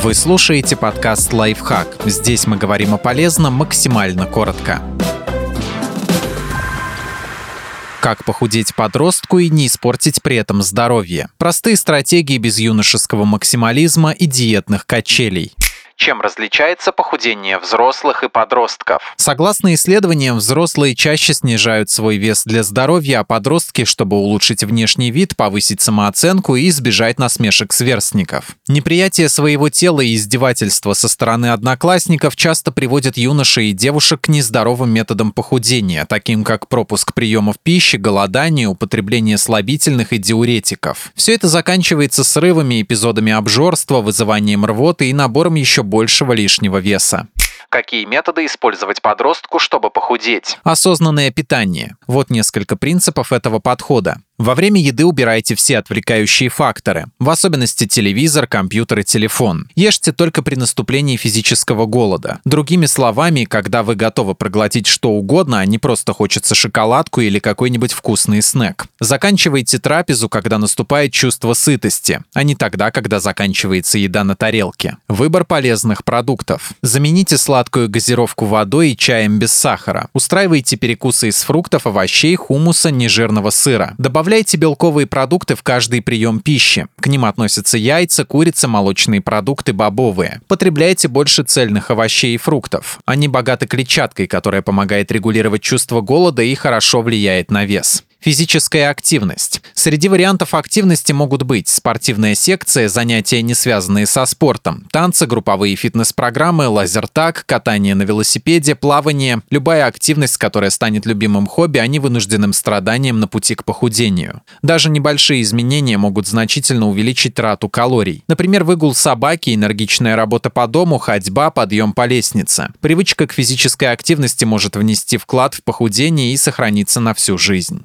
Вы слушаете подкаст «Лайфхак». Здесь мы говорим о полезном максимально коротко. Как похудеть подростку и не испортить при этом здоровье. Простые стратегии без юношеского максимализма и диетных качелей. Чем различается похудение взрослых и подростков? Согласно исследованиям, взрослые чаще снижают свой вес для здоровья, а подростки, чтобы улучшить внешний вид, повысить самооценку и избежать насмешек сверстников. Неприятие своего тела и издевательство со стороны одноклассников часто приводят юношей и девушек к нездоровым методам похудения, таким как пропуск приемов пищи, голодание, употребление слабительных и диуретиков. Все это заканчивается срывами, эпизодами обжорства, вызыванием рвоты и набором еще большего лишнего веса. Какие методы использовать подростку, чтобы похудеть? Осознанное питание. Вот несколько принципов этого подхода. Во время еды убирайте все отвлекающие факторы, в особенности телевизор, компьютер и телефон. Ешьте только при наступлении физического голода. Другими словами, когда вы готовы проглотить что угодно, а не просто хочется шоколадку или какой-нибудь вкусный снэк. Заканчивайте трапезу, когда наступает чувство сытости, а не тогда, когда заканчивается еда на тарелке. Выбор полезных продуктов. Замените сладкую газировку водой и чаем без сахара. Устраивайте перекусы из фруктов, овощей, хумуса, нежирного сыра. Добавляйте Добавляйте белковые продукты в каждый прием пищи. К ним относятся яйца, курица, молочные продукты, бобовые. Потребляйте больше цельных овощей и фруктов. Они богаты клетчаткой, которая помогает регулировать чувство голода и хорошо влияет на вес. Физическая активность. Среди вариантов активности могут быть спортивная секция, занятия, не связанные со спортом, танцы, групповые фитнес-программы, лазертаг, катание на велосипеде, плавание, любая активность, которая станет любимым хобби, а не вынужденным страданием на пути к похудению. Даже небольшие изменения могут значительно увеличить трату калорий. Например, выгул собаки, энергичная работа по дому, ходьба, подъем по лестнице. Привычка к физической активности может внести вклад в похудение и сохраниться на всю жизнь.